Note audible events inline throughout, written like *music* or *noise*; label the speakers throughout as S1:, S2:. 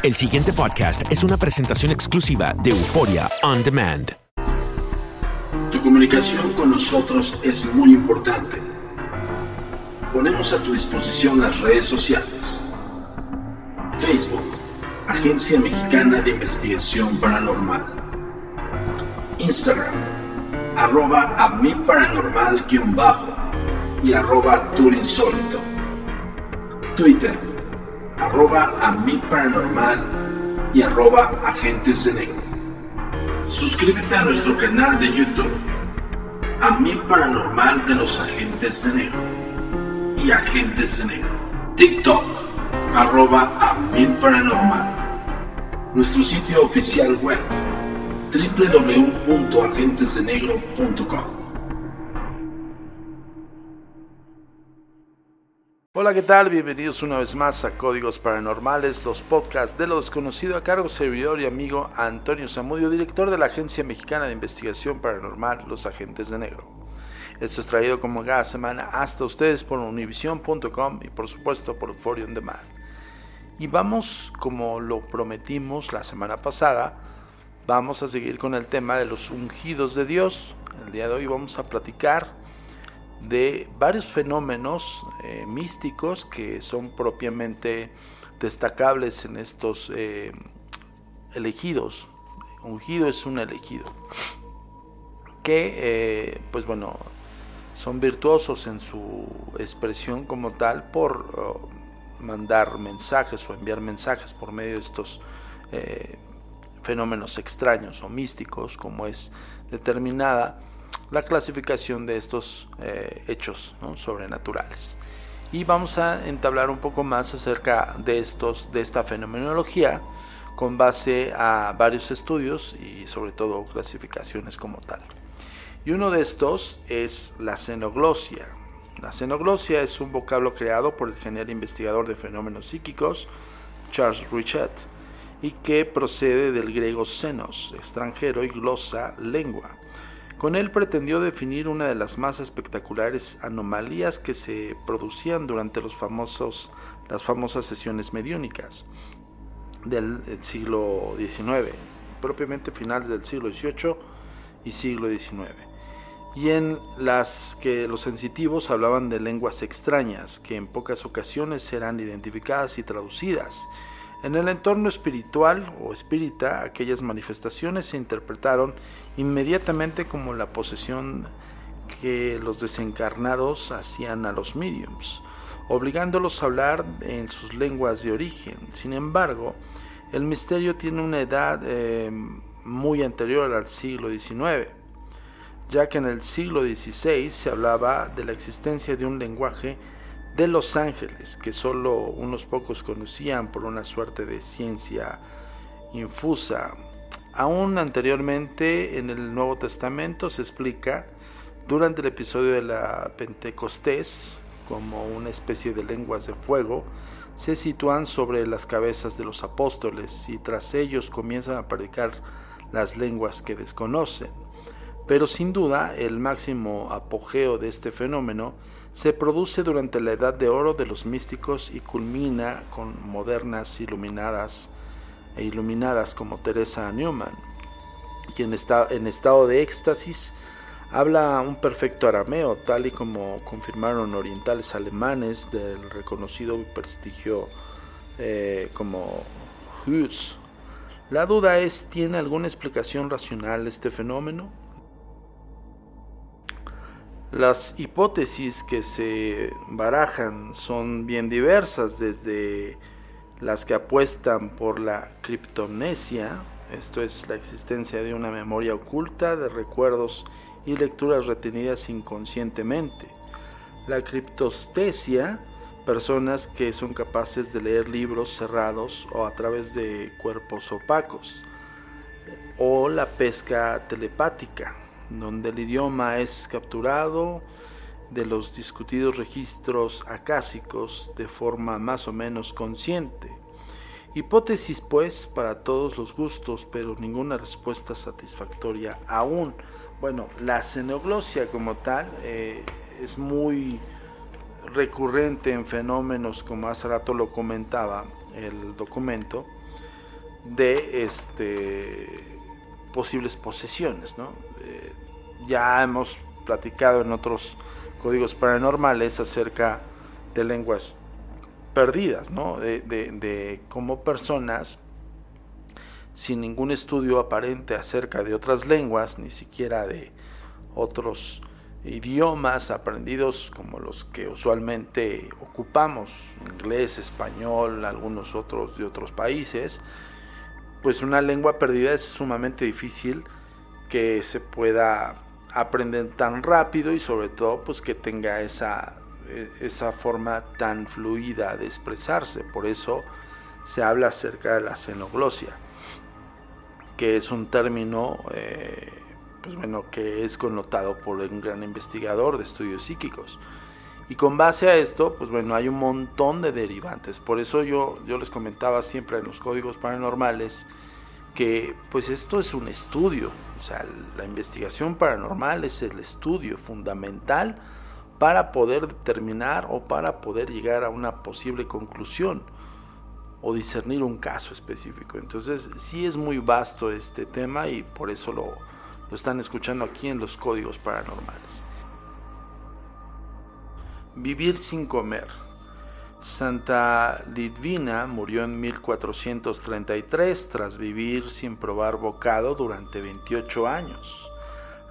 S1: El siguiente podcast es una presentación exclusiva de Euforia On Demand.
S2: Tu comunicación con nosotros es muy importante. Ponemos a tu disposición las redes sociales. Facebook, Agencia Mexicana de Investigación Paranormal. Instagram, arroba a mi paranormal-bajo y arroba turinsólito. Twitter, arroba a mi paranormal y arroba agentes de negro. Suscríbete a nuestro canal de YouTube, a mi paranormal de los agentes de negro y agentes de negro. TikTok, arroba a mi paranormal. Nuestro sitio oficial web, www.agentesdenegro.com.
S3: Hola, ¿qué tal? Bienvenidos una vez más a Códigos Paranormales, los podcasts de lo desconocido a cargo servidor y amigo Antonio Zamudio, director de la Agencia Mexicana de Investigación Paranormal, Los Agentes de Negro. Esto es traído como cada semana hasta ustedes por univision.com y por supuesto por Euphoria On Demand. Y vamos, como lo prometimos la semana pasada, vamos a seguir con el tema de los ungidos de Dios. El día de hoy vamos a platicar de varios fenómenos eh, místicos que son propiamente destacables en estos eh, elegidos. Ungido es un elegido. Que, eh, pues bueno, son virtuosos en su expresión como tal por oh, mandar mensajes o enviar mensajes por medio de estos fenómenos extraños o místicos, como es determinada la clasificación de estos eh, hechos sobrenaturales. Y vamos a entablar un poco más acerca de, estos, de esta fenomenología con base a varios estudios y sobre todo clasificaciones como tal. Y uno de estos es la xenoglosia. La xenoglosia es un vocablo creado por el genial investigador de fenómenos psíquicos Charles Richet y que procede del griego xenos, extranjero, y glosa, lengua con él pretendió definir una de las más espectaculares anomalías que se producían durante las famosas sesiones mediúnicas del siglo XIX, propiamente finales del siglo XVIII y siglo XIX, y en las que los sensitivos hablaban de lenguas extrañas que en pocas ocasiones eran identificadas y traducidas. En el entorno espiritual o espírita, aquellas manifestaciones se interpretaron inmediatamente como la posesión que los desencarnados hacían a los mediums, obligándolos a hablar en sus lenguas de origen. Sin embargo, el misterio tiene una edad eh, muy anterior al siglo XIX, ya que en el siglo XVI se hablaba de la existencia de un lenguaje de los ángeles que solo unos pocos conocían por una suerte de ciencia infusa Aún anteriormente en el Nuevo Testamento se explica durante el episodio de la Pentecostés como una especie de lenguas de fuego se sitúan sobre las cabezas de los apóstoles y tras ellos comienzan a predicar las lenguas que desconocen. Pero sin duda el máximo apogeo de este fenómeno se produce durante la Edad de Oro de los místicos y culmina con modernas iluminadas e iluminadas como Teresa Newman, y en, en estado de éxtasis habla un perfecto arameo, tal y como confirmaron orientales alemanes del reconocido prestigio eh, como Hus. La duda es, ¿tiene alguna explicación racional este fenómeno? Las hipótesis que se barajan son bien diversas, desde las que apuestan por la criptomnesia, esto es la existencia de una memoria oculta de recuerdos y lecturas retenidas inconscientemente. La criptostesia, personas que son capaces de leer libros cerrados o a través de cuerpos opacos. O la pesca telepática, donde el idioma es capturado de los discutidos registros acásicos de forma más o menos consciente. Hipótesis pues para todos los gustos, pero ninguna respuesta satisfactoria aún. Bueno, la xenoglosia como tal eh, es muy recurrente en fenómenos como hace rato lo comentaba el documento, de este, posibles posesiones. Eh, ya hemos platicado en otros códigos paranormales acerca de lenguas perdidas, de, de cómo personas sin ningún estudio aparente acerca de otras lenguas, ni siquiera de otros idiomas aprendidos como los que usualmente ocupamos, inglés, español, algunos otros de otros países, pues una lengua perdida es sumamente difícil que se pueda aprender tan rápido y sobre todo pues que tenga esa, e, esa forma tan fluida de expresarse. Por eso se habla acerca de la xenoglosia, que es un término eh, pues bueno, que es connotado por un gran investigador de estudios psíquicos. Y con base a esto, pues bueno, hay un montón de derivantes. Por eso yo, yo les comentaba siempre en los códigos paranormales que pues esto es un estudio. O sea, la investigación paranormal es el estudio fundamental para poder determinar o para poder llegar a una posible conclusión o discernir un caso específico. Entonces sí es muy vasto este tema y por eso lo, lo están escuchando aquí en los códigos paranormales. Vivir sin comer. Santa Lidvina murió en 1433 tras vivir sin probar bocado durante 28 años.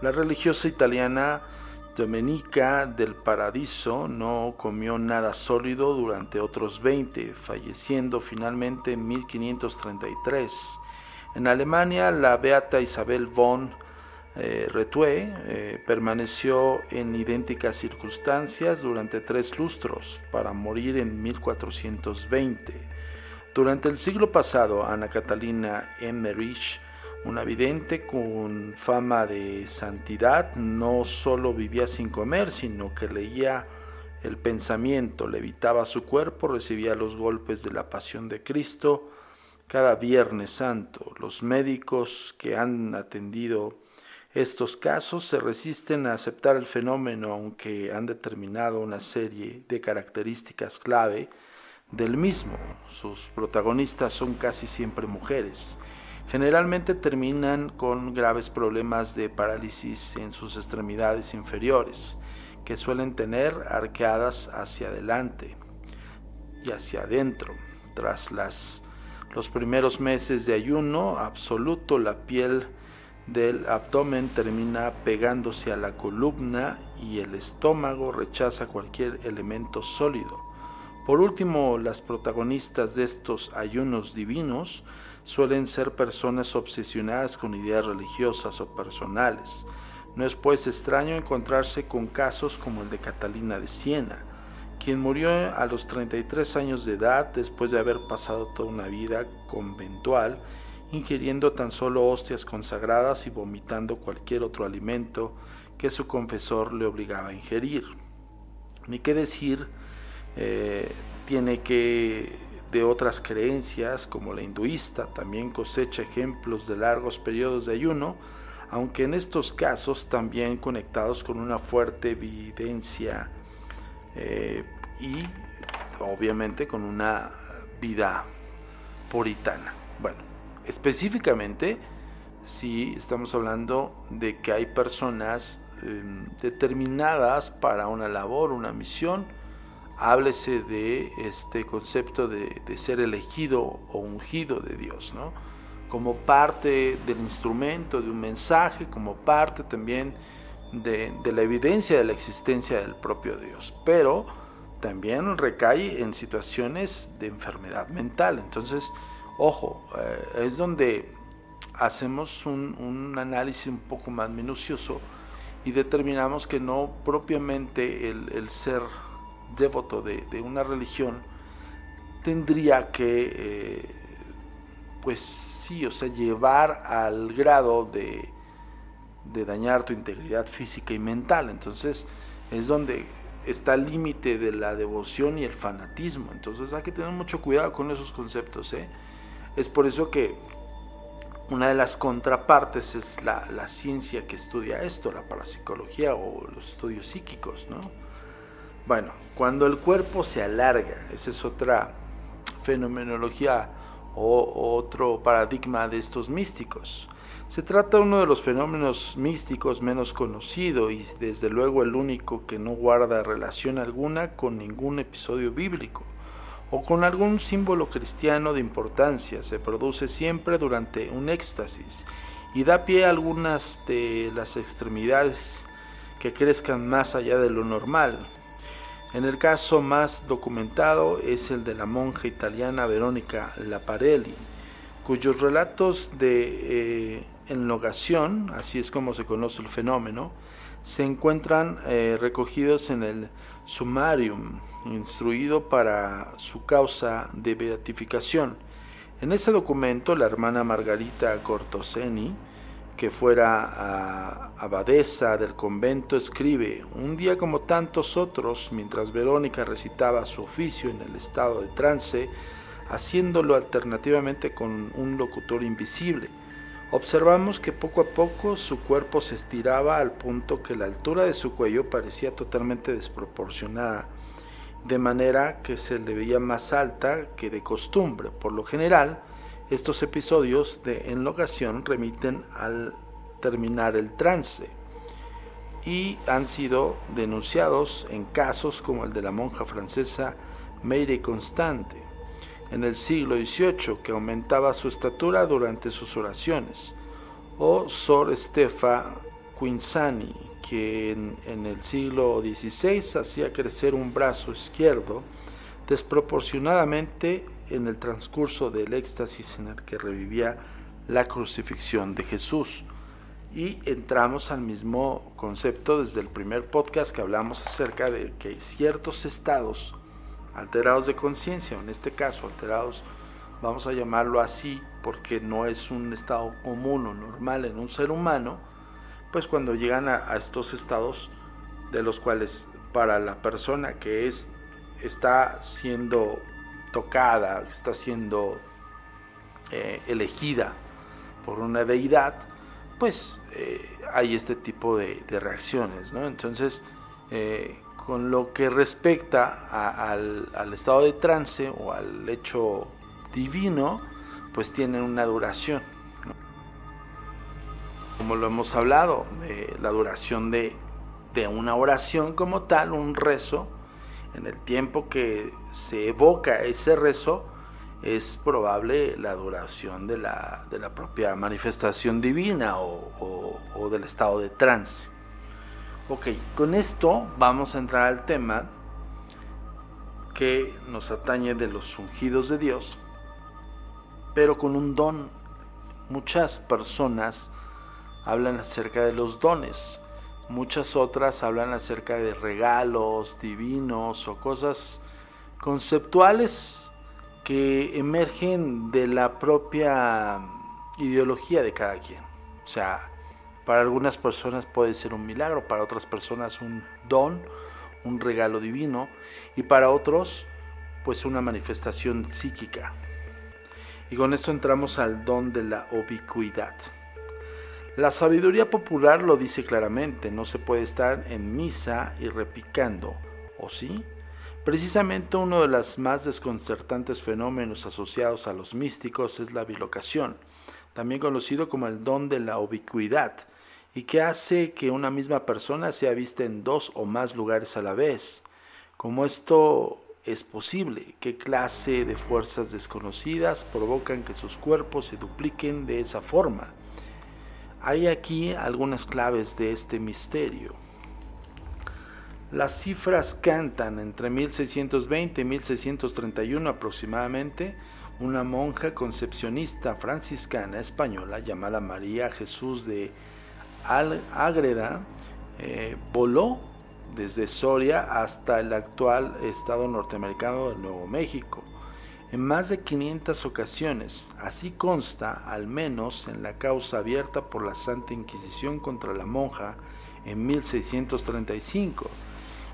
S3: La religiosa italiana Domenica del Paradiso no comió nada sólido durante otros 20, falleciendo finalmente en 1533. En Alemania, la beata Isabel von eh, Retue eh, permaneció en idénticas circunstancias durante tres lustros para morir en 1420. Durante el siglo pasado, Ana Catalina Emmerich, una vidente con fama de santidad, no solo vivía sin comer, sino que leía el pensamiento, levitaba su cuerpo, recibía los golpes de la pasión de Cristo cada Viernes Santo. Los médicos que han atendido estos casos se resisten a aceptar el fenómeno aunque han determinado una serie de características clave del mismo. Sus protagonistas son casi siempre mujeres. Generalmente terminan con graves problemas de parálisis en sus extremidades inferiores, que suelen tener arqueadas hacia adelante y hacia adentro. Tras las, los primeros meses de ayuno absoluto, la piel del abdomen termina pegándose a la columna y el estómago rechaza cualquier elemento sólido. Por último, las protagonistas de estos ayunos divinos suelen ser personas obsesionadas con ideas religiosas o personales. No es pues extraño encontrarse con casos como el de Catalina de Siena, quien murió a los 33 años de edad después de haber pasado toda una vida conventual ingiriendo tan solo hostias consagradas y vomitando cualquier otro alimento que su confesor le obligaba a ingerir. Ni qué decir, eh, tiene que de otras creencias, como la hinduista, también cosecha ejemplos de largos periodos de ayuno, aunque en estos casos también conectados con una fuerte evidencia eh, y obviamente con una vida puritana. Bueno, específicamente si estamos hablando de que hay personas em, determinadas para una labor, una misión, háblese de este concepto de, ser elegido o ungido de Dios, ¿no? como parte del instrumento de un mensaje, como parte también de, de la evidencia de la existencia del propio Dios, pero también recae en situaciones de enfermedad mental. Entonces, Ojo, eh, es donde hacemos un, análisis un poco más minucioso y determinamos que no propiamente el, ser devoto de, una religión tendría que, eh, pues sí, o sea, llevar al grado de, de dañar tu integridad física y mental. Entonces es donde está el límite de la devoción y el fanatismo. Entonces hay que tener mucho cuidado con esos conceptos. ¿eh? Es por eso que una de las contrapartes es la, ciencia que estudia esto, la parapsicología o los estudios psíquicos, ¿no? Bueno, cuando el cuerpo se alarga, esa es otra fenomenología o otro paradigma de estos místicos. Se trata de uno de los fenómenos místicos menos conocido y desde luego el único que no guarda relación alguna con ningún episodio bíblico o con algún símbolo cristiano de importancia. Se produce siempre durante un éxtasis y da pie a algunas de las extremidades que crezcan más allá de lo normal. En el caso más documentado es el de la monja italiana Verónica Laparelli, cuyos relatos de eh, enlogación, así es como se conoce el fenómeno, se encuentran eh, recogidos en el Sumarium, instruido para su causa de beatificación. En ese documento, la hermana Margarita Cortoseni, que fuera abadesa del convento, escribe, un día como tantos otros, mientras Verónica recitaba su oficio en el estado de trance, haciéndolo alternativamente con un locutor invisible, observamos que poco a poco su cuerpo se estiraba al punto que la altura de su cuello parecía totalmente desproporcionada, de manera que se le veía más alta que de costumbre. Por lo general, estos episodios de enlogación remiten al terminar el trance y han sido denunciados en casos como el de la monja francesa Meire Constante en el siglo XVIII que aumentaba su estatura durante sus oraciones, o Sor Estefa Quinzani que en, el siglo XVI hacía crecer un brazo izquierdo desproporcionadamente en el transcurso del éxtasis en el que revivía la crucifixión de Jesús. Y entramos al mismo concepto desde el primer podcast que hablamos acerca de que ciertos estados alterados de conciencia, en este caso alterados, vamos a llamarlo así, porque no es un estado común o normal en un ser humano, pues cuando llegan a, estos estados de los cuales para la persona que es está siendo tocada, está siendo eh, elegida por una deidad, pues eh, hay este tipo de, reacciones, ¿no? Entonces, eh, con lo que respecta al, estado de trance o al hecho divino, pues tienen una duración. Como lo hemos hablado, de la duración de, una oración como tal, un rezo, en el tiempo que se evoca ese rezo, es probable la duración de la, de la propia manifestación divina o, o, del estado de trance. Ok, con esto vamos a entrar al tema que nos atañe de los ungidos de Dios, pero con un don. Muchas personas hablan acerca de los dones, Muchas otras hablan acerca de regalos divinos o cosas conceptuales que emergen de la propia ideología de cada quien. O sea, para algunas personas puede ser un milagro, para otras personas un don, un regalo divino y para otros pues una manifestación psíquica. Y con esto entramos al don de la ubicuidad. La sabiduría popular lo dice claramente, no se puede estar en misa y repicando, ¿o sí? Precisamente uno de los más desconcertantes fenómenos asociados a los místicos es la bilocación, también conocido como el don de la ubicuidad, y que hace que una misma persona sea vista en dos o más lugares a la vez. Como esto es posible, qué clase de fuerzas desconocidas provocan que sus cuerpos se dupliquen de esa forma. Hay aquí algunas claves de este misterio. Las cifras cantan entre 1620 y 1631 aproximadamente. Una monja concepcionista franciscana española llamada María Jesús de Ágreda eh, voló desde Soria hasta el actual estado norteamericano de Nuevo México en más de 500 ocasiones, así consta al menos en la causa abierta por la Santa Inquisición contra la monja en 1635,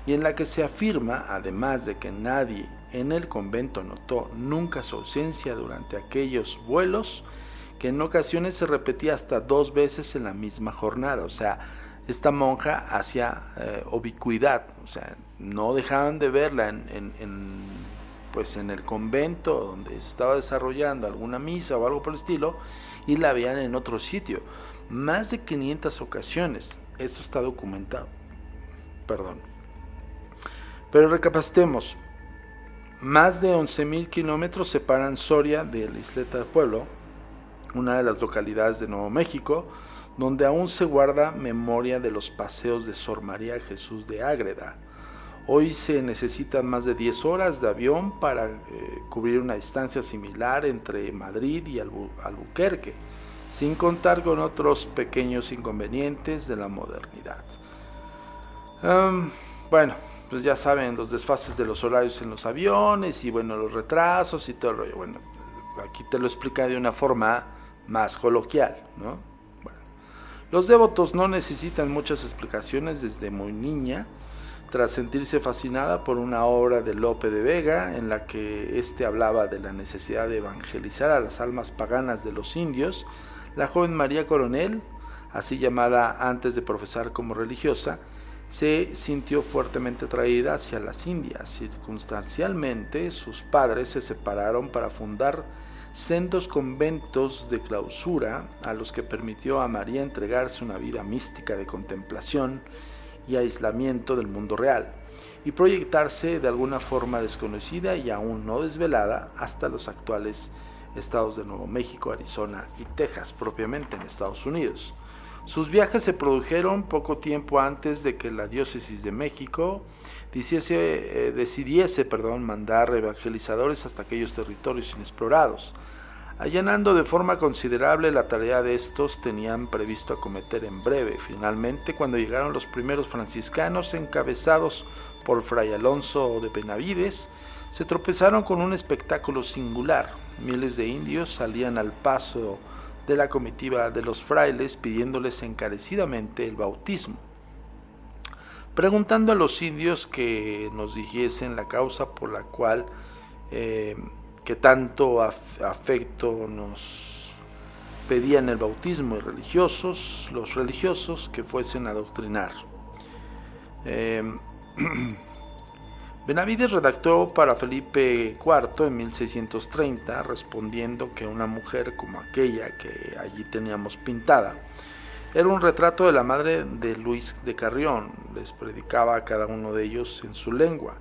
S3: y en la que se afirma, además de que nadie en el convento notó nunca su ausencia durante aquellos vuelos, que en ocasiones se repetía hasta dos veces en la misma jornada, o sea, esta monja hacía eh, o sea, no dejaban de verla en pues en el convento donde estaba desarrollando alguna misa o algo por el estilo y la veían en otro sitio. Más de 500 ocasiones. Esto está documentado. Perdón. Pero recapacitemos. Más de 11.000 kilómetros separan Soria de la isleta del pueblo, una de las localidades de Nuevo México, donde aún se guarda memoria de los paseos de Sor María Jesús de Ágreda. Hoy se necesitan más de 10 horas de avión para eh, cubrir una distancia similar entre Madrid y Albuquerque, sin contar con otros pequeños inconvenientes de la modernidad. bueno, pues ya saben los desfases de los horarios en los aviones y bueno, los retrasos y todo el rollo. Bueno, aquí te lo explica de una forma más coloquial, ¿no? Los devotos no necesitan muchas explicaciones desde muy niña tras sentirse fascinada por una obra de Lope de Vega en la que éste hablaba de la necesidad de evangelizar a las almas paganas de los indios, la joven María Coronel, así llamada antes de profesar como religiosa, se sintió fuertemente atraída hacia las Indias. Circunstancialmente, sus padres se separaron para fundar sendos conventos de clausura a los que permitió a María entregarse una vida mística de contemplación y aislamiento del mundo real, y proyectarse de alguna forma desconocida y aún no desvelada hasta los actuales estados de Nuevo México, Arizona y Texas, propiamente en Estados Unidos. Sus viajes se produjeron poco tiempo antes de que la diócesis de México decidiese, eh, decidiese perdón, mandar evangelizadores hasta aquellos territorios inexplorados, allanando de forma considerable la tarea de estos tenían previsto acometer en breve. Finalmente, cuando llegaron los primeros franciscanos encabezados por Fray Alonso de Benavides, se tropezaron con un espectáculo singular. Miles de indios salían al paso de la comitiva de los frailes pidiéndoles encarecidamente el bautismo. Preguntando a los indios que nos dijesen la causa por la cual eh, que tanto afecto nos pedían el bautismo y religiosos, los religiosos que fuesen a adoctrinar. Em, *clears throat* Benavides redactó para Felipe IV en 1630 respondiendo que una mujer como aquella que allí teníamos pintada era un retrato de la madre de Luis de Carrión, les predicaba a cada uno de ellos en su lengua.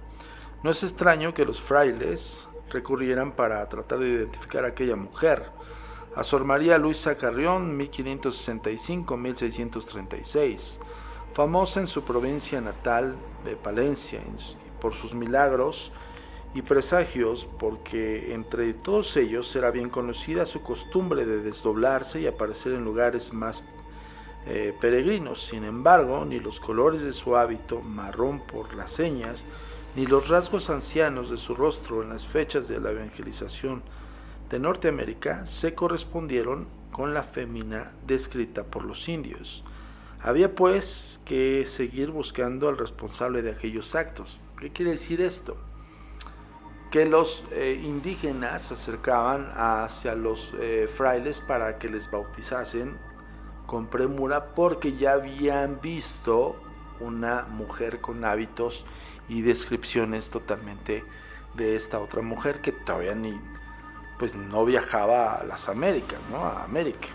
S3: No es extraño que los frailes recurrieran para tratar de identificar a aquella mujer. A Sor María Luisa Carrión, 1565-1636, famosa en su provincia natal de Palencia por sus milagros y presagios, porque entre todos ellos era bien conocida su costumbre de desdoblarse y aparecer en lugares más eh, peregrinos. Sin embargo, ni los colores de su hábito, marrón por las señas, ni los rasgos ancianos de su rostro en las fechas de la evangelización de Norteamérica se correspondieron con la fémina descrita por los indios. Había pues que seguir buscando al responsable de aquellos actos. ¿Qué quiere decir esto? Que los eh, indígenas se acercaban hacia los eh, frailes para que les bautizasen con premura porque ya habían visto una mujer con hábitos y descripciones totalmente de esta otra mujer que todavía ni pues no viajaba a las Américas, ¿no? A América.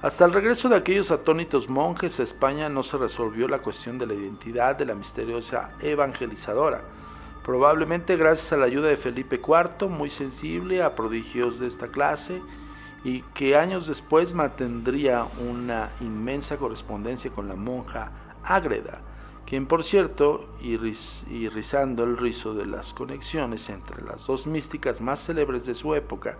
S3: Hasta el regreso de aquellos atónitos monjes a España no se resolvió la cuestión de la identidad de la misteriosa evangelizadora, probablemente gracias a la ayuda de Felipe IV, muy sensible a prodigios de esta clase, y que años después mantendría una inmensa correspondencia con la monja Ágreda, quien por cierto, y, rizando el rizo de las conexiones entre las dos místicas más célebres de su época,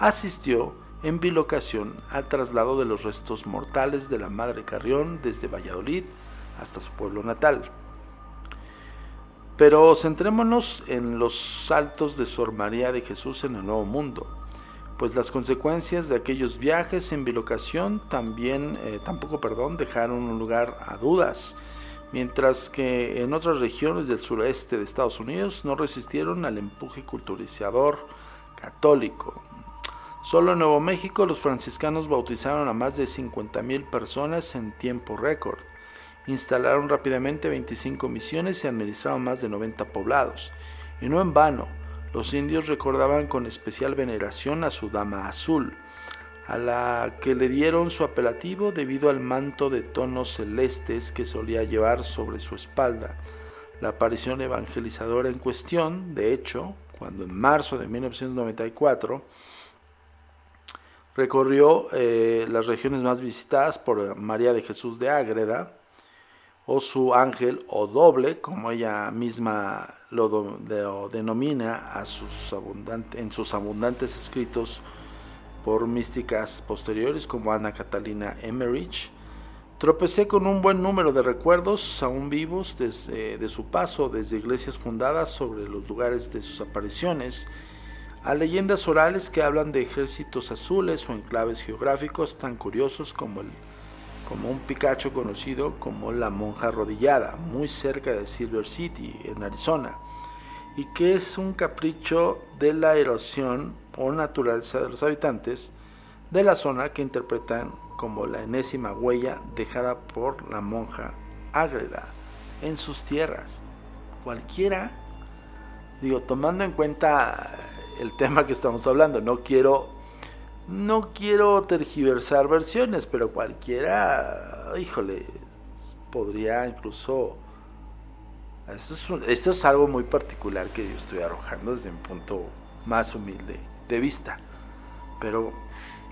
S3: asistió en bilocación al traslado de los restos mortales de la Madre Carrión desde Valladolid hasta su pueblo natal. Pero centrémonos en los saltos de Sor María de Jesús en el Nuevo Mundo, pues las consecuencias de aquellos viajes en bilocación también, eh, tampoco perdón, dejaron lugar a dudas mientras que en otras regiones del sureste de Estados Unidos no resistieron al empuje culturizador católico. Solo en Nuevo México los franciscanos bautizaron a más de 50.000 personas en tiempo récord. Instalaron rápidamente 25 misiones y administraron más de 90 poblados. Y no en vano, los indios recordaban con especial veneración a su dama azul, a la que le dieron su apelativo debido al manto de tonos celestes que solía llevar sobre su espalda. La aparición evangelizadora en cuestión, de hecho, cuando en marzo de 1994 recorrió eh, las regiones más visitadas por María de Jesús de Ágreda, o su ángel o doble, como ella misma lo, denomina en sus abundantes escritos por místicas posteriores como Ana Catalina Emmerich. Tropecé con un buen número de recuerdos aún vivos desde, de su paso desde iglesias fundadas sobre los lugares de sus apariciones a leyendas orales que hablan de ejércitos azules o enclaves geográficos tan curiosos como, el, como un Picacho conocido como la monja arrodillada, muy cerca de Silver City, en Arizona, y que es un capricho de la erosión o naturaleza de los habitantes de la zona que interpretan como la enésima huella dejada por la monja Ágreda en sus tierras. Cualquiera, digo, tomando en cuenta el tema que estamos hablando. No quiero, no quiero tergiversar versiones, pero cualquiera, híjole, podría incluso... Esto es, es algo muy particular que yo estoy arrojando desde un punto más humilde de vista. Pero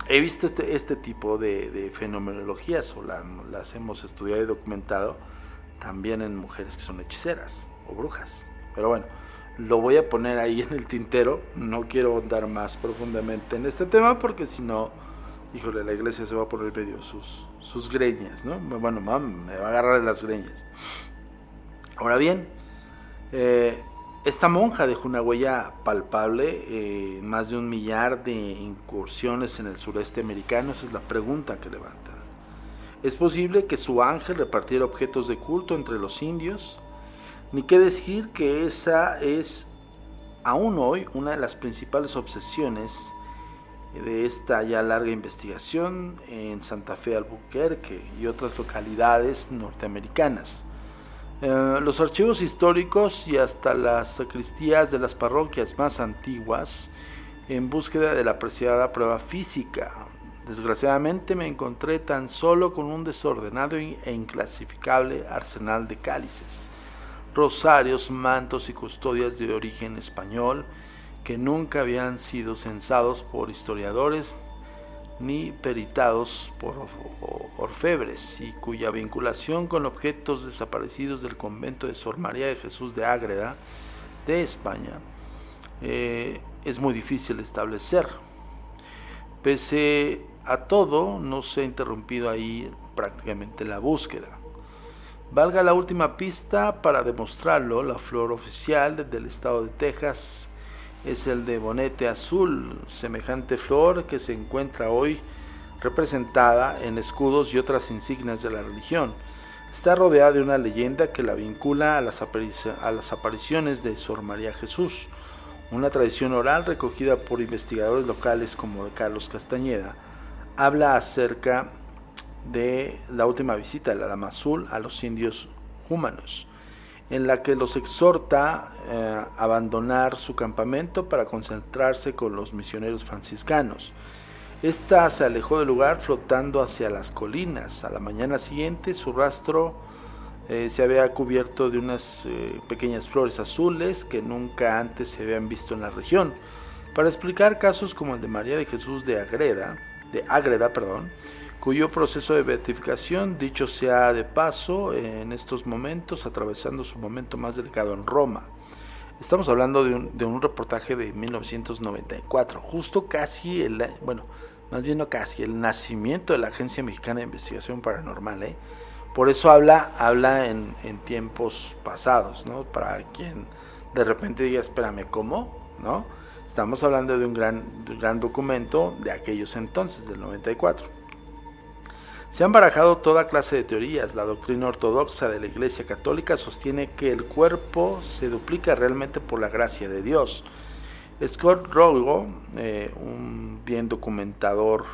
S3: he visto este, este tipo de, fenomenologías o las hemos estudiado y documentado también en mujeres que son hechiceras o brujas. Pero bueno, lo voy a poner ahí en el tintero. No quiero andar más profundamente en este tema porque si no, híjole, la iglesia se va a poner medio sus, sus greñas, ¿no? Bueno, mam, me va a agarrar las greñas. Ahora bien, eh, esta monja dejó una huella palpable, eh, más de un millar de incursiones en el sureste americano, esa es la pregunta que levanta. ¿Es posible que su ángel repartiera objetos de culto entre los indios? Ni qué decir que esa es aún hoy una de las principales obsesiones de esta ya larga investigación en Santa Fe, Albuquerque y otras localidades norteamericanas. Eh, los archivos históricos y hasta las sacristías de las parroquias más antiguas en búsqueda de la apreciada prueba física. Desgraciadamente me encontré tan solo con un desordenado e inclasificable arsenal de cálices rosarios, mantos y custodias de origen español que nunca habían sido censados por historiadores ni peritados por orfebres y cuya vinculación con objetos desaparecidos del convento de Sor María de Jesús de Ágreda de España eh, es muy difícil establecer. Pese a todo, no se ha interrumpido ahí prácticamente la búsqueda. Valga la última pista para demostrarlo, la flor oficial del estado de Texas es el de bonete azul, semejante flor que se encuentra hoy representada en escudos y otras insignias de la religión. Está rodeada de una leyenda que la vincula a las, a las apariciones de Sor María Jesús, una tradición oral recogida por investigadores locales como Carlos Castañeda, habla acerca de la última visita de la Dama Azul a los indios humanos, en la que los exhorta eh, a abandonar su campamento para concentrarse con los misioneros franciscanos. Esta se alejó del lugar flotando hacia las colinas. A la mañana siguiente su rastro eh, se había cubierto de unas eh, pequeñas flores azules que nunca antes se habían visto en la región. Para explicar casos como el de María de Jesús de Agreda, de Ágreda, perdón, cuyo proceso de beatificación, dicho sea de paso, en estos momentos atravesando su momento más delicado en Roma. Estamos hablando de un, de un reportaje de 1994, justo casi el, bueno, más bien no casi, el nacimiento de la Agencia Mexicana de Investigación Paranormal, ¿eh? Por eso habla, habla en, tiempos pasados, ¿no? Para quien de repente diga, espérame, ¿cómo? ¿No? Estamos hablando de un gran, de un gran documento de aquellos entonces, del 94. Se han barajado toda clase de teorías. La doctrina ortodoxa de la Iglesia Católica sostiene que el cuerpo se duplica realmente por la gracia de Dios. Scott Rogo, eh, un bien documentador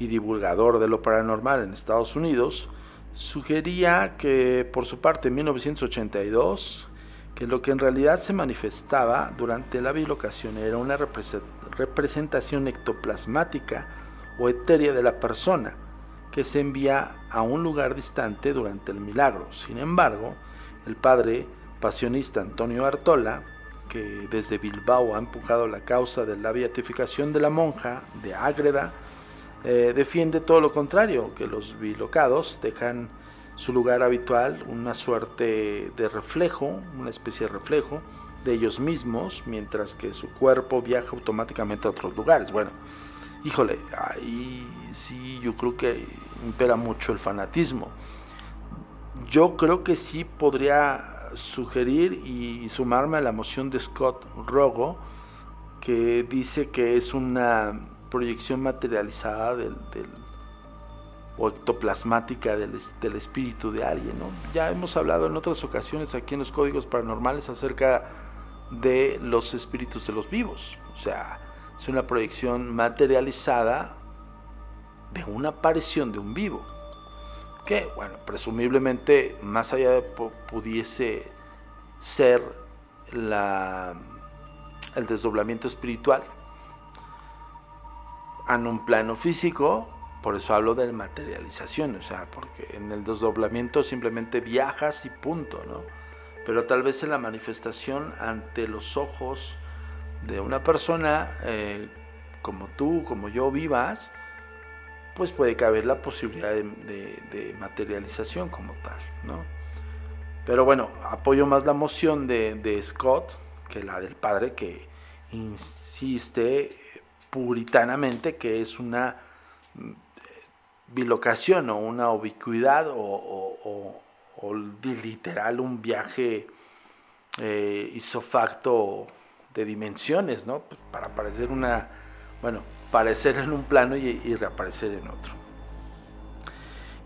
S3: y divulgador de lo paranormal en Estados Unidos, sugería que por su parte en 1982 que lo que en realidad se manifestaba durante la bilocación era una representación ectoplasmática o etérea de la persona, que se envía a un lugar distante durante el milagro. Sin embargo, el padre pasionista Antonio Artola, que desde Bilbao ha empujado la causa de la beatificación de la monja de Ágreda, eh, defiende todo lo contrario, que los bilocados dejan su lugar habitual, una suerte de reflejo, una especie de reflejo de ellos mismos, mientras que su cuerpo viaja automáticamente a otros lugares. Bueno, híjole, ahí sí yo creo que impera mucho el fanatismo. Yo creo que sí podría sugerir y sumarme a la moción de Scott Rogo, que dice que es una proyección materializada del, o ectoplasmática del, espíritu de alguien. Ya hemos hablado en otras ocasiones aquí en los códigos paranormales acerca de los espíritus de los vivos. O sea, es una proyección materializada de una aparición de un vivo. Que, bueno, presumiblemente, más allá de pudiese ser la, el desdoblamiento espiritual en un plano físico, por eso hablo de materialización, o sea, porque en el desdoblamiento simplemente viajas y punto, ¿no? Pero tal vez en la manifestación ante los ojos de una persona eh, como tú, como yo vivas, pues puede caber la posibilidad de, materialización como tal, ¿no? Pero bueno, apoyo más la moción de, de Scott que la del padre que insiste puritanamente que es una mm, bilocación o una ubicuidad o, literal un viaje eh, isofacto de dimensiones, ¿no? Pues, para parecer una, bueno, parecer en un plano y, reaparecer en otro.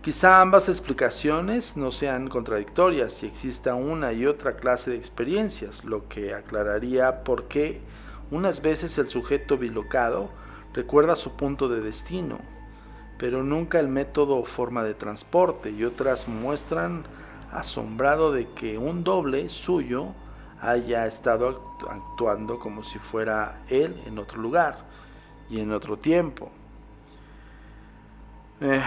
S3: Quizá ambas explicaciones no sean contradictorias y exista una y otra clase de experiencias, lo que aclararía por qué unas veces el sujeto bilocado recuerda su punto de destino, pero nunca el método o forma de transporte y otras muestran asombrado de que un doble suyo haya estado actuando como si fuera él en otro lugar y en otro tiempo. Eh,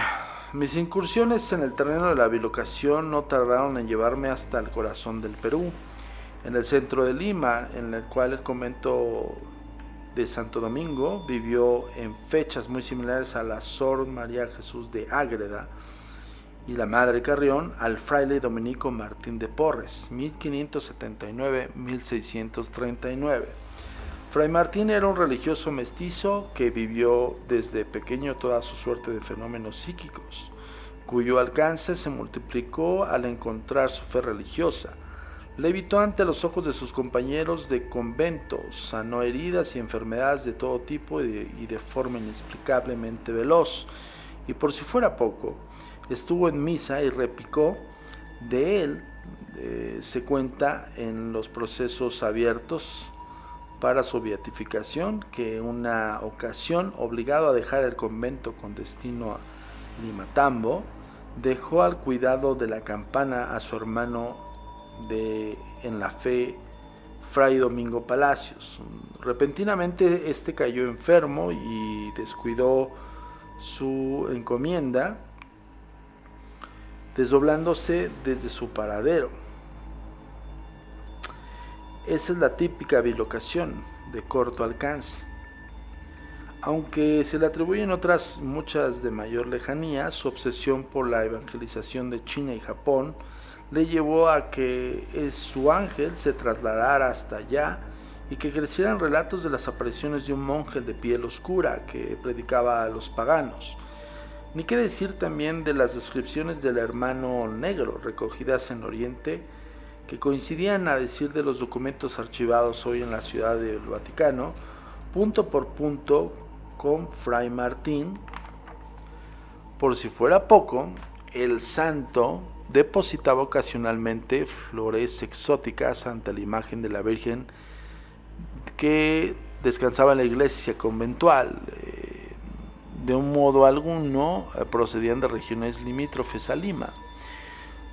S3: mis incursiones en el terreno de la bilocación no tardaron en llevarme hasta el corazón del Perú, en el centro de Lima, en el cual el convento de Santo Domingo vivió en fechas muy similares a la Sor María Jesús de Ágreda, y la Madre Carrión al fraile dominico Martín de Porres, 1579-1639. Fray Martín era un religioso mestizo que vivió desde pequeño toda su suerte de fenómenos psíquicos, cuyo alcance se multiplicó al encontrar su fe religiosa. Le evitó ante los ojos de sus compañeros de convento, sanó heridas y enfermedades de todo tipo y de forma inexplicablemente veloz. Y por si fuera poco, estuvo en misa y repicó. De él eh, se cuenta en los procesos abiertos para su beatificación que una ocasión, obligado a dejar el convento con destino a Limatambo, dejó al cuidado de la campana a su hermano de en la fe, Fray Domingo Palacios. Repentinamente este cayó enfermo y descuidó su encomienda desdoblándose desde su paradero. Esa es la típica bilocación de corto alcance. Aunque se le atribuyen otras muchas de mayor lejanía, su obsesión por la evangelización de China y Japón le llevó a que su ángel se trasladara hasta allá y que crecieran relatos de las apariciones de un monje de piel oscura que predicaba a los paganos. Ni qué decir también de las descripciones del hermano negro recogidas en Oriente, que coincidían a decir de los documentos archivados hoy en la ciudad del Vaticano, punto por punto con Fray Martín. Por si fuera poco, el santo depositaba ocasionalmente flores exóticas ante la imagen de la Virgen que descansaba en la iglesia conventual. Eh, de un modo alguno eh, procedían de regiones limítrofes a Lima.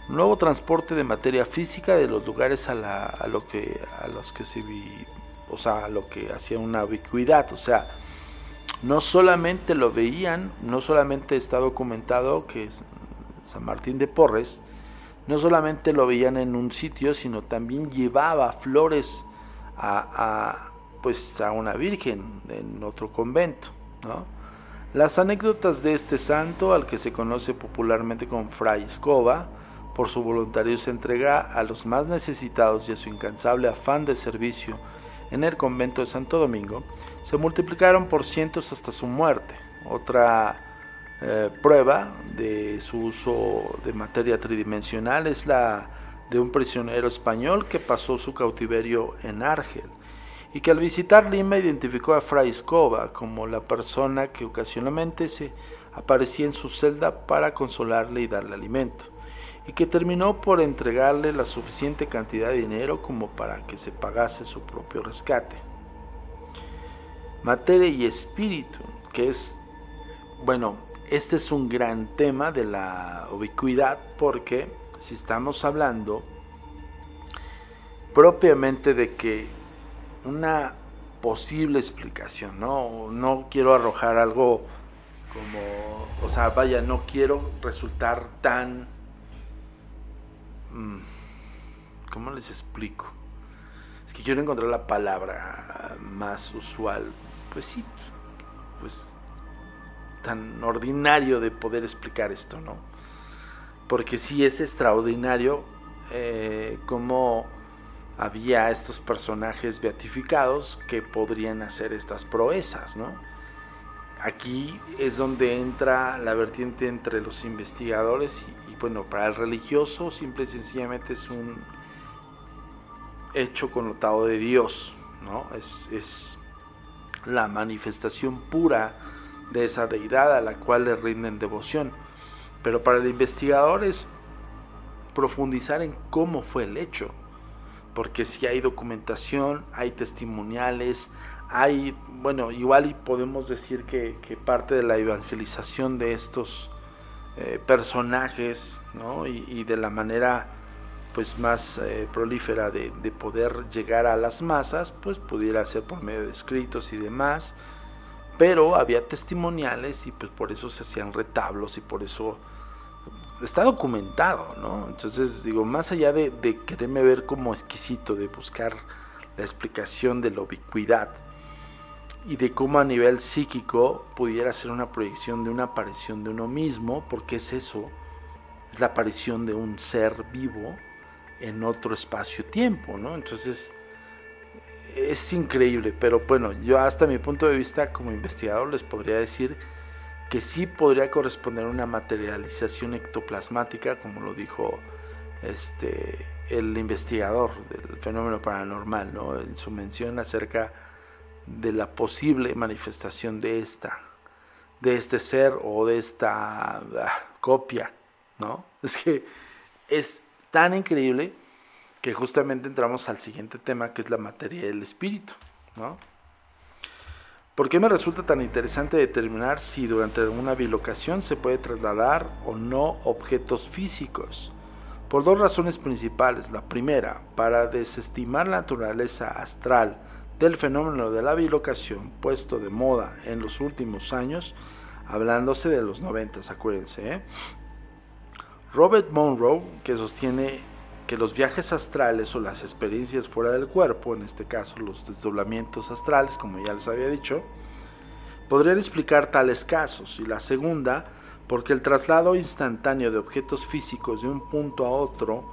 S3: nuevo transporte de materia física de los lugares a, la, a lo que a los que se o sea, a lo que hacía una ubicuidad, o sea, no solamente lo veían, no solamente está documentado que San Martín de Porres, no solamente lo veían en un sitio, sino también llevaba flores a, pues a una virgen en otro convento, Las anécdotas de este santo, al que se conoce popularmente como Fray Escoba, por su voluntario entrega a los más necesitados y a su incansable afán de servicio en el convento de Santo Domingo, se multiplicaron por cientos hasta su muerte. Otra eh, prueba de su uso de materia tridimensional es la de un prisionero español que pasó su cautiverio en Argel y que al visitar Lima identificó a Fray Escoba como la persona que ocasionalmente se aparecía en su celda para consolarle y darle alimento y que terminó por entregarle la suficiente cantidad de dinero como para que se pagase su propio rescate. Materia y espíritu, que es, bueno, este es un gran tema de la ubicuidad porque si estamos hablando propiamente de que una posible explicación, ¿no? No quiero arrojar algo como, o sea, vaya, no quiero resultar tan Mm, ¿Cómo les explico? Es que quiero encontrar la palabra más usual. Pues sí, pues tan ordinario de poder explicar esto, ¿no? Porque sí es extraordinario eh, había estos personajes beatificados que podrían hacer estas proezas, ¿no? Aquí es donde entra la vertiente entre los investigadores y, bueno, para el religioso simple y sencillamente es un hecho connotado de Dios, ¿no? Es, es la manifestación pura de esa deidad a la cual le rinden devoción. Pero para el investigador es profundizar en cómo fue el hecho, porque si hay documentación, hay testimoniales, hay, bueno, igual y podemos decir que, parte de la evangelización de estos eh, personajes y, de la manera pues más eh, prolífera de, poder llegar a las masas pues pudiera ser por medio de escritos y demás. Pero había testimoniales y pues por eso se hacían retablos y por eso está documentado no entonces digo más allá de, quererme ver como exquisito de buscar la explicación de la ubicuidad y de cómo a nivel psíquico pudiera ser una proyección de una aparición de uno mismo, porque es eso, es la aparición de un ser vivo en otro espacio-tiempo, ¿no? Entonces, es increíble, pero bueno, yo hasta mi punto de vista como investigador les podría decir que sí podría corresponder a una materialización ectoplasmática, como lo dijo este el investigador del fenómeno paranormal, ¿no? En su mención acerca de la posible manifestación de esta, de este ser o de esta ah, copia, ¿no? *laughs* Es que es tan increíble que justamente entramos al siguiente tema que es la materia del espíritu, ¿no? ¿Por qué me resulta tan interesante determinar si durante una bilocación se puede trasladar o no objetos físicos? Por dos razones principales. La primera, para desestimar la naturaleza astral del fenómeno de la bilocación puesto de moda en los últimos años, hablándose de los 90, acuérdense. ¿eh? Robert Monroe, que sostiene que los viajes astrales o las experiencias fuera del cuerpo, en este caso los desdoblamientos astrales, como ya les había dicho, podrían explicar tales casos. Y la segunda, porque el traslado instantáneo de objetos físicos de un punto a otro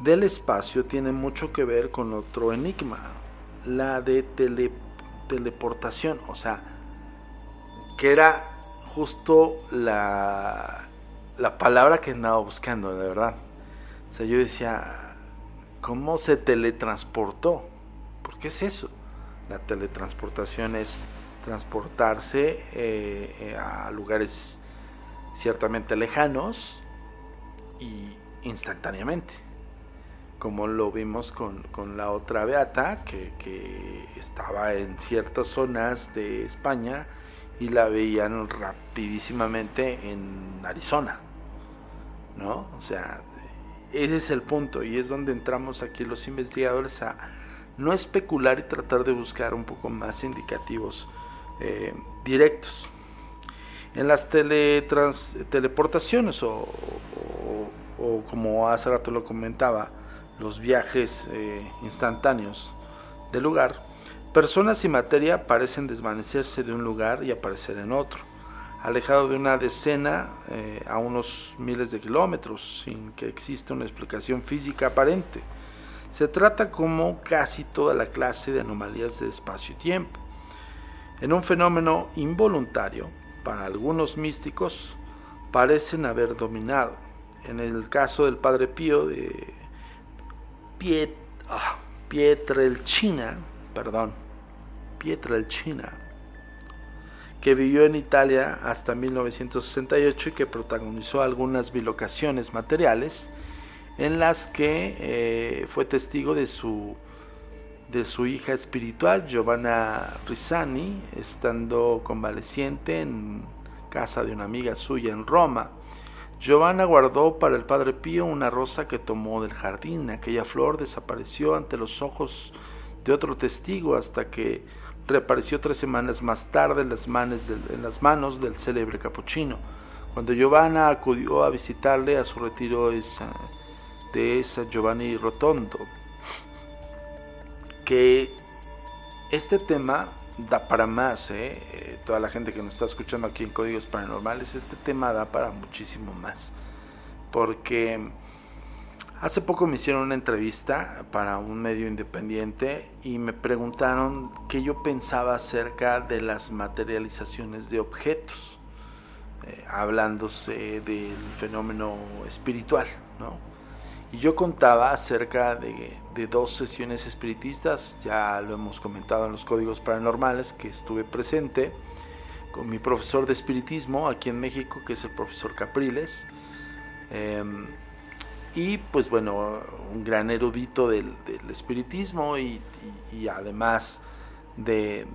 S3: del espacio tiene mucho que ver con otro enigma, la de teleportación, o sea, que era justo la, la palabra que andaba buscando, de verdad. O sea, yo decía, ¿cómo se teletransportó? ¿Por qué es eso? La teletransportación es transportarse eh, eh, a lugares ciertamente lejanos y instantáneamente como lo vimos con, la otra beata, que, estaba en ciertas zonas de España y la veían rapidísimamente en Arizona, ¿no? O sea, ese es el punto y es donde entramos aquí los investigadores a no especular y tratar de buscar un poco más indicativos eh, directos. En las teleportaciones o, como hace rato lo comentaba, los viajes eh, instantáneos del lugar, personas y materia parecen desvanecerse de un lugar y aparecer en otro, alejado de una decena eh, a unos miles de kilómetros, sin que exista una explicación física aparente. Se trata como casi toda la clase de anomalías de espacio y tiempo. En un fenómeno involuntario, para algunos místicos, parecen haber dominado. En el caso del Padre Pío de Piet, ah, Pietrelcina, perdón, Pietrelcina, que vivió en Italia hasta 1968 y que protagonizó algunas bilocaciones materiales en las que eh, fue testigo de su de su hija espiritual, Giovanna Risani, estando convaleciente en casa de una amiga suya en Roma. Giovanna guardó para el Padre Pío una rosa que tomó del jardín. Aquella flor desapareció ante los ojos de otro testigo hasta que reapareció tres semanas más tarde en las, manos del, en las manos del célebre capuchino. Cuando Giovanna acudió a visitarle a su retiro de esa Giovanni Rotondo, que este tema da para más, ¿eh? ¿eh? toda la gente que nos está escuchando aquí en Códigos Paranormales, este tema da para muchísimo más. Porque hace poco me hicieron una entrevista para un medio independiente y me preguntaron qué yo pensaba acerca de las materializaciones de objetos, eh, hablándose del fenómeno espiritual, ¿no? Y yo contaba acerca de, dos sesiones espiritistas, ya lo hemos comentado en los códigos paranormales, que estuve presente con mi profesor de espiritismo aquí en México, que es el profesor Capriles. Em, y pues bueno, un gran erudito del, espiritismo y, además de,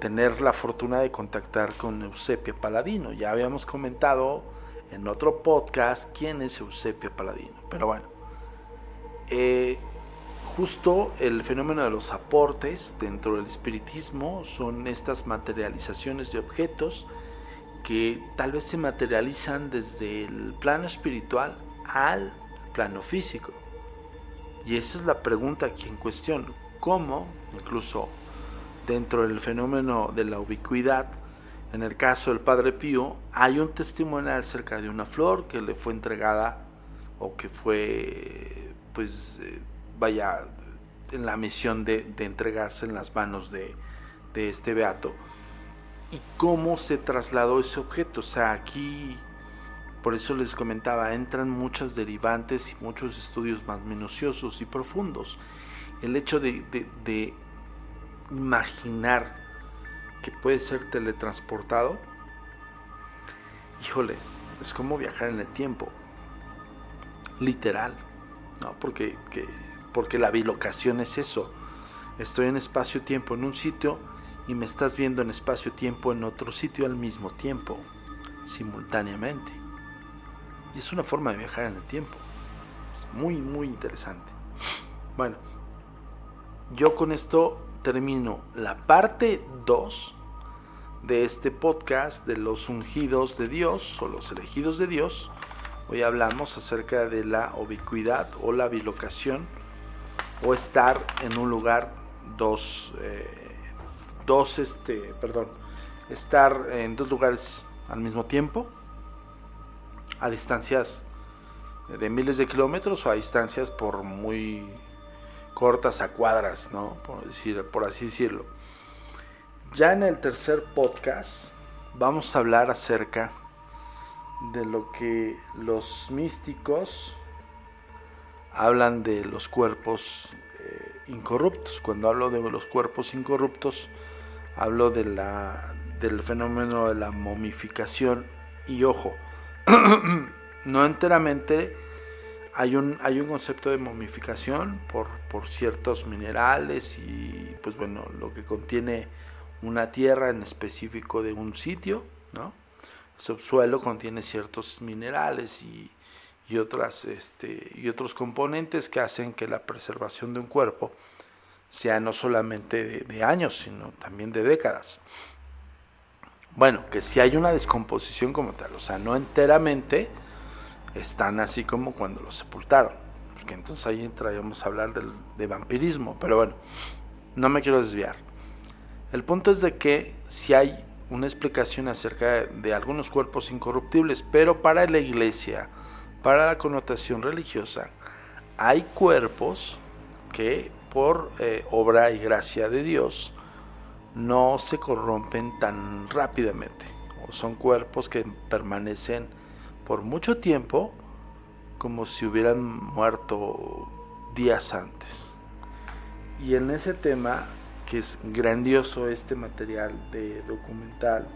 S3: tener la fortuna de contactar con Eusepia Paladino. Ya habíamos comentado en otro podcast quién es Eusepia Paladino. Pero bueno, eh, justo el fenómeno de los aportes dentro del espiritismo son estas materializaciones de objetos que tal vez se materializan desde el plano espiritual al plano físico. Y esa es la pregunta aquí en cuestión. ¿Cómo, incluso dentro del fenómeno de la ubicuidad, en el caso del Padre Pío, hay un testimonio acerca de una flor que le fue entregada o que fue, pues, eh, vaya, en la misión de, entregarse en las manos de, de este beato. ¿Y cómo se trasladó ese objeto? O sea, aquí, por eso les comentaba, entran muchas derivantes y muchos estudios más minuciosos y profundos. El hecho de, imaginar que puede ser teletransportado, híjole, es como viajar en el tiempo, literal, ¿no? Porque, porque la bilocación es eso. Estoy en espacio-tiempo en un sitio y me estás viendo en espacio-tiempo en otro sitio al mismo tiempo, simultáneamente. Y es una forma de viajar en el tiempo. Es muy, muy interesante. Bueno, yo con esto termino la parte 2 de este podcast de los ungidos de Dios o los elegidos de Dios. Hoy hablamos acerca de la ubicuidad o la bilocación o estar en un lugar dos, eh, dos este, perdón, estar en dos lugares al mismo tiempo a distancias de miles de kilómetros o a distancias por muy cortas a cuadras, ¿no? Por, decir, por así decirlo. Ya en el tercer podcast vamos a hablar acerca de lo que los místicos hablan de los cuerpos eh, incorruptos. Cuando hablo de los cuerpos incorruptos, hablo del fenómeno de la momificación y ojo, no enteramente hay un, hay un concepto de momificación por, por ciertos minerales y pues bueno, lo que contiene una tierra en específico de un sitio, ¿no? El subsuelo contiene ciertos minerales y, y, otras, este, y otros componentes que hacen que la preservación de un cuerpo sea no solamente de, años, sino también de décadas. Bueno, que si hay una descomposición como tal, o sea, no enteramente están así como cuando los sepultaron, porque entonces ahí entraríamos a hablar de vampirismo, pero bueno, no me quiero desviar. El punto es de que si hay una explicación acerca de, algunos cuerpos incorruptibles, pero para la iglesia, para la connotación religiosa, hay cuerpos que por eh, obra y gracia de Dios no se corrompen tan rápidamente. O son cuerpos que permanecen por mucho tiempo como si hubieran muerto días antes. Y en ese tema que es grandioso este material de documental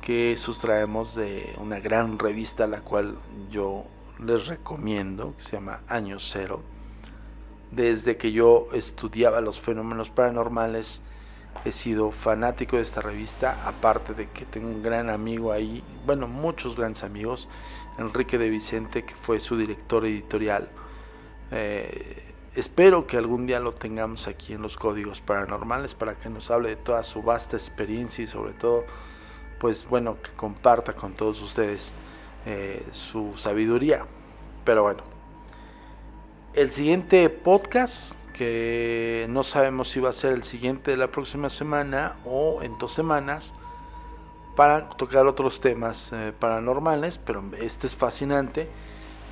S3: que sustraemos de una gran revista la cual yo les recomiendo, que se llama Año Cero. Desde que yo estudiaba los fenómenos paranormales, he sido fanático de esta revista, aparte de que tengo un gran amigo ahí, bueno, muchos grandes amigos, Enrique de Vicente, que fue su director editorial. Eh, espero que algún día lo tengamos aquí en los códigos paranormales para que nos hable de toda su vasta experiencia y sobre todo, pues bueno, que comparta con todos ustedes eh, su sabiduría. Pero bueno, el siguiente podcast, que no sabemos si va a ser el siguiente de la próxima semana o en dos semanas, para tocar otros temas eh, paranormales, pero este es fascinante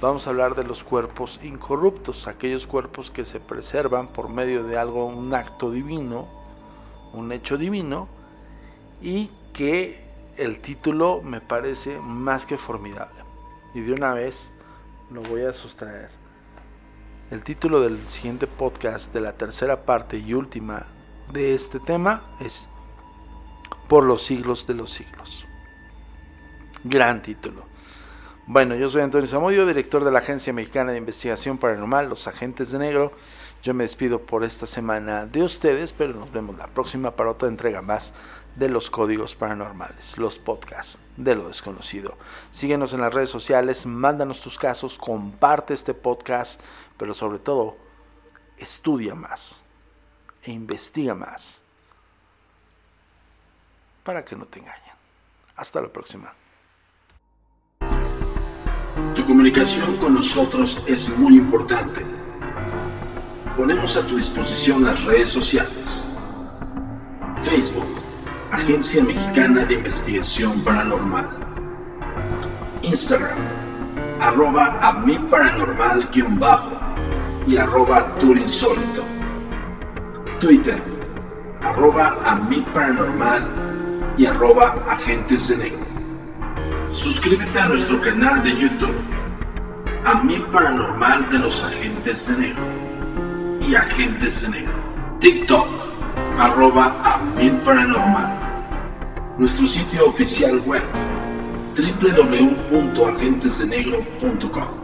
S3: vamos a hablar de los cuerpos incorruptos, aquellos cuerpos que se preservan por medio de algo, un acto divino, un hecho divino, y que el título me parece más que formidable. Y de una vez lo voy a sustraer. El título del siguiente podcast, de la tercera parte y última de este tema, es Por los siglos de los siglos. Gran título. Bueno, yo soy Antonio Zamudio, director de la Agencia Mexicana de Investigación Paranormal, Los Agentes de Negro. Yo me despido por esta semana de ustedes, pero nos vemos la próxima para otra entrega más de los códigos paranormales, los podcasts de lo desconocido. Síguenos en las redes sociales, mándanos tus casos, comparte este podcast, pero sobre todo, estudia más e investiga más para que no te engañen. Hasta la próxima.
S2: Tu comunicación con nosotros es muy importante. Ponemos a tu disposición las redes sociales. Facebook, Agencia Mexicana de Investigación Paranormal. Instagram, arroba a bajo y arroba turinsólito. Twitter, arroba a mi paranormal y arroba agentes de negro. Suscríbete a nuestro canal de YouTube, a mi paranormal de los agentes de negro y agentes de negro. TikTok, arroba a mi paranormal. Nuestro sitio oficial web, www.agentesdenegro.com.